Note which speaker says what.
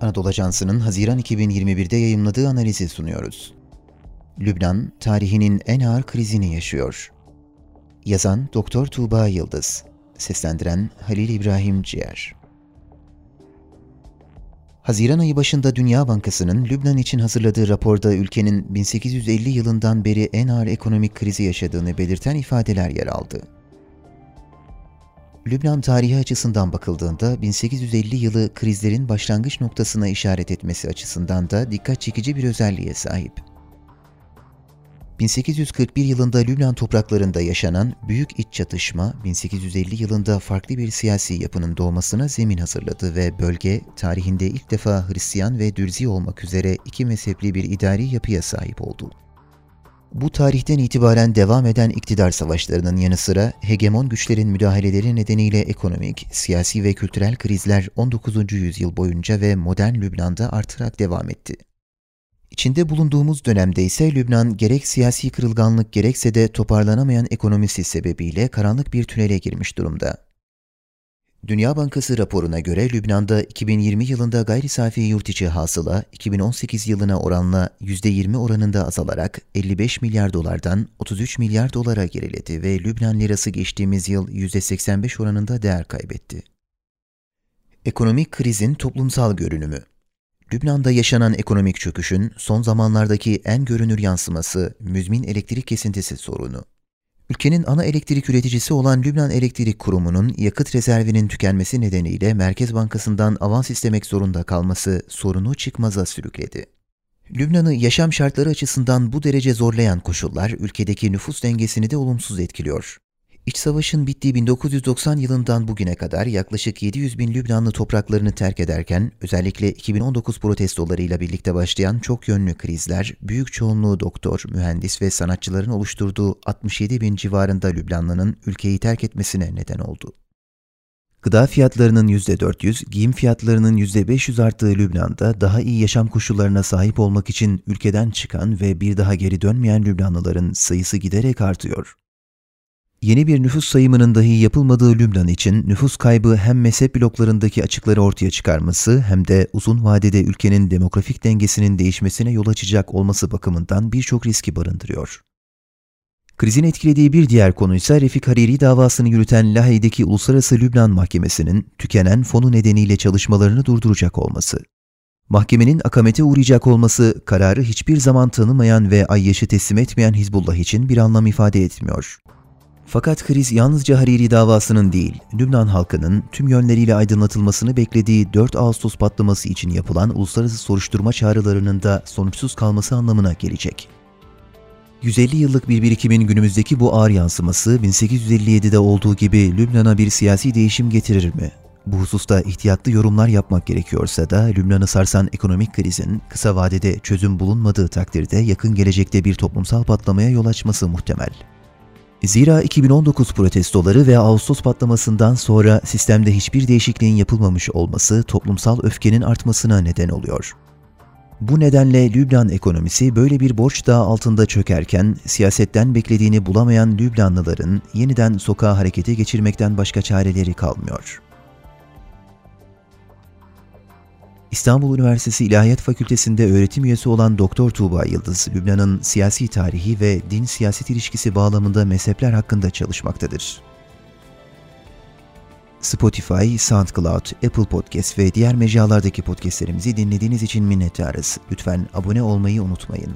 Speaker 1: Anadolu Ajansı'nın Haziran 2021'de yayımladığı analizi sunuyoruz. Lübnan, tarihinin en ağır krizini yaşıyor. Yazan Doktor Tuğba Yıldız, seslendiren Halil İbrahim Ciğer. Haziran ayı başında Dünya Bankası'nın Lübnan için hazırladığı raporda ülkenin 1850 yılından beri en ağır ekonomik krizi yaşadığını belirten ifadeler yer aldı. Lübnan tarihi açısından bakıldığında 1850 yılı krizlerin başlangıç noktasına işaret etmesi açısından da dikkat çekici bir özelliğe sahip. 1841 yılında Lübnan topraklarında yaşanan büyük iç çatışma, 1850 yılında farklı bir siyasi yapının doğmasına zemin hazırladı ve bölge, tarihinde ilk defa Hristiyan ve Dürzi olmak üzere iki mezhepli bir idari yapıya sahip oldu. Bu tarihten itibaren devam eden iktidar savaşlarının yanı sıra hegemon güçlerin müdahaleleri nedeniyle ekonomik, siyasi ve kültürel krizler 19. yüzyıl boyunca ve modern Lübnan'da artarak devam etti. İçinde bulunduğumuz dönemde ise Lübnan gerek siyasi kırılganlık gerekse de toparlanamayan ekonomisi sebebiyle karanlık bir tünele girmiş durumda. Dünya Bankası raporuna göre Lübnan'da 2020 yılında gayri safi yurt içi hasıla 2018 yılına oranla %20 oranında azalarak 55 milyar dolardan 33 milyar dolara geriledi ve Lübnan lirası geçtiğimiz yıl %85 oranında değer kaybetti. Ekonomik krizin toplumsal görünümü Lübnan'da yaşanan ekonomik çöküşün son zamanlardaki en görünür yansıması müzmin elektrik kesintisi sorunu. Ülkenin ana elektrik üreticisi olan Lübnan Elektrik Kurumu'nun yakıt rezervinin tükenmesi nedeniyle Merkez Bankası'ndan avans istemek zorunda kalması sorunu çıkmaza sürükledi. Lübnan'ı yaşam şartları açısından bu derece zorlayan koşullar ülkedeki nüfus dengesini de olumsuz etkiliyor. İç savaşın bittiği 1990 yılından bugüne kadar yaklaşık 700 bin Lübnanlı topraklarını terk ederken özellikle 2019 protestolarıyla birlikte başlayan çok yönlü krizler büyük çoğunluğu doktor, mühendis ve sanatçıların oluşturduğu 67 bin civarında Lübnanlı'nın ülkeyi terk etmesine neden oldu. Gıda fiyatlarının %400, giyim fiyatlarının %500 arttığı Lübnan'da daha iyi yaşam koşullarına sahip olmak için ülkeden çıkan ve bir daha geri dönmeyen Lübnanlıların sayısı giderek artıyor. Yeni bir nüfus sayımının dahi yapılmadığı Lübnan için nüfus kaybı hem mezhep bloklarındaki açıkları ortaya çıkarması hem de uzun vadede ülkenin demografik dengesinin değişmesine yol açacak olması bakımından birçok riski barındırıyor. Krizin etkilediği bir diğer konu ise Refik Hariri davasını yürüten Lahey'deki Uluslararası Lübnan Mahkemesi'nin tükenen fonu nedeniyle çalışmalarını durduracak olması. Mahkemenin akamete uğrayacak olması kararı hiçbir zaman tanımayan ve ayyaşı teslim etmeyen Hizbullah için bir anlam ifade etmiyor. Fakat kriz yalnızca Hariri davasının değil, Lübnan halkının tüm yönleriyle aydınlatılmasını beklediği 4 Ağustos patlaması için yapılan uluslararası soruşturma çağrılarının da sonuçsuz kalması anlamına gelecek. 150 yıllık bir birikimin günümüzdeki bu ağır yansıması 1857'de olduğu gibi Lübnan'a bir siyasi değişim getirir mi? Bu hususta ihtiyatlı yorumlar yapmak gerekiyorsa da Lübnan'ı sarsan ekonomik krizin kısa vadede çözüm bulunmadığı takdirde yakın gelecekte bir toplumsal patlamaya yol açması muhtemel. Zira 2019 protestoları ve Ağustos patlamasından sonra sistemde hiçbir değişikliğin yapılmamış olması toplumsal öfkenin artmasına neden oluyor. Bu nedenle Lübnan ekonomisi böyle bir borç dağı altında çökerken siyasetten beklediğini bulamayan Lübnanlıların yeniden sokağa harekete geçirmekten başka çareleri kalmıyor. İstanbul Üniversitesi İlahiyat Fakültesi'nde öğretim üyesi olan Doktor Tuğba Yıldız, Lübnan'ın siyasi tarihi ve din-siyaset ilişkisi bağlamında mezhepler hakkında çalışmaktadır. Spotify, SoundCloud, Apple Podcast ve diğer mecralardaki podcastlerimizi dinlediğiniz için minnettarız. Lütfen abone olmayı unutmayın.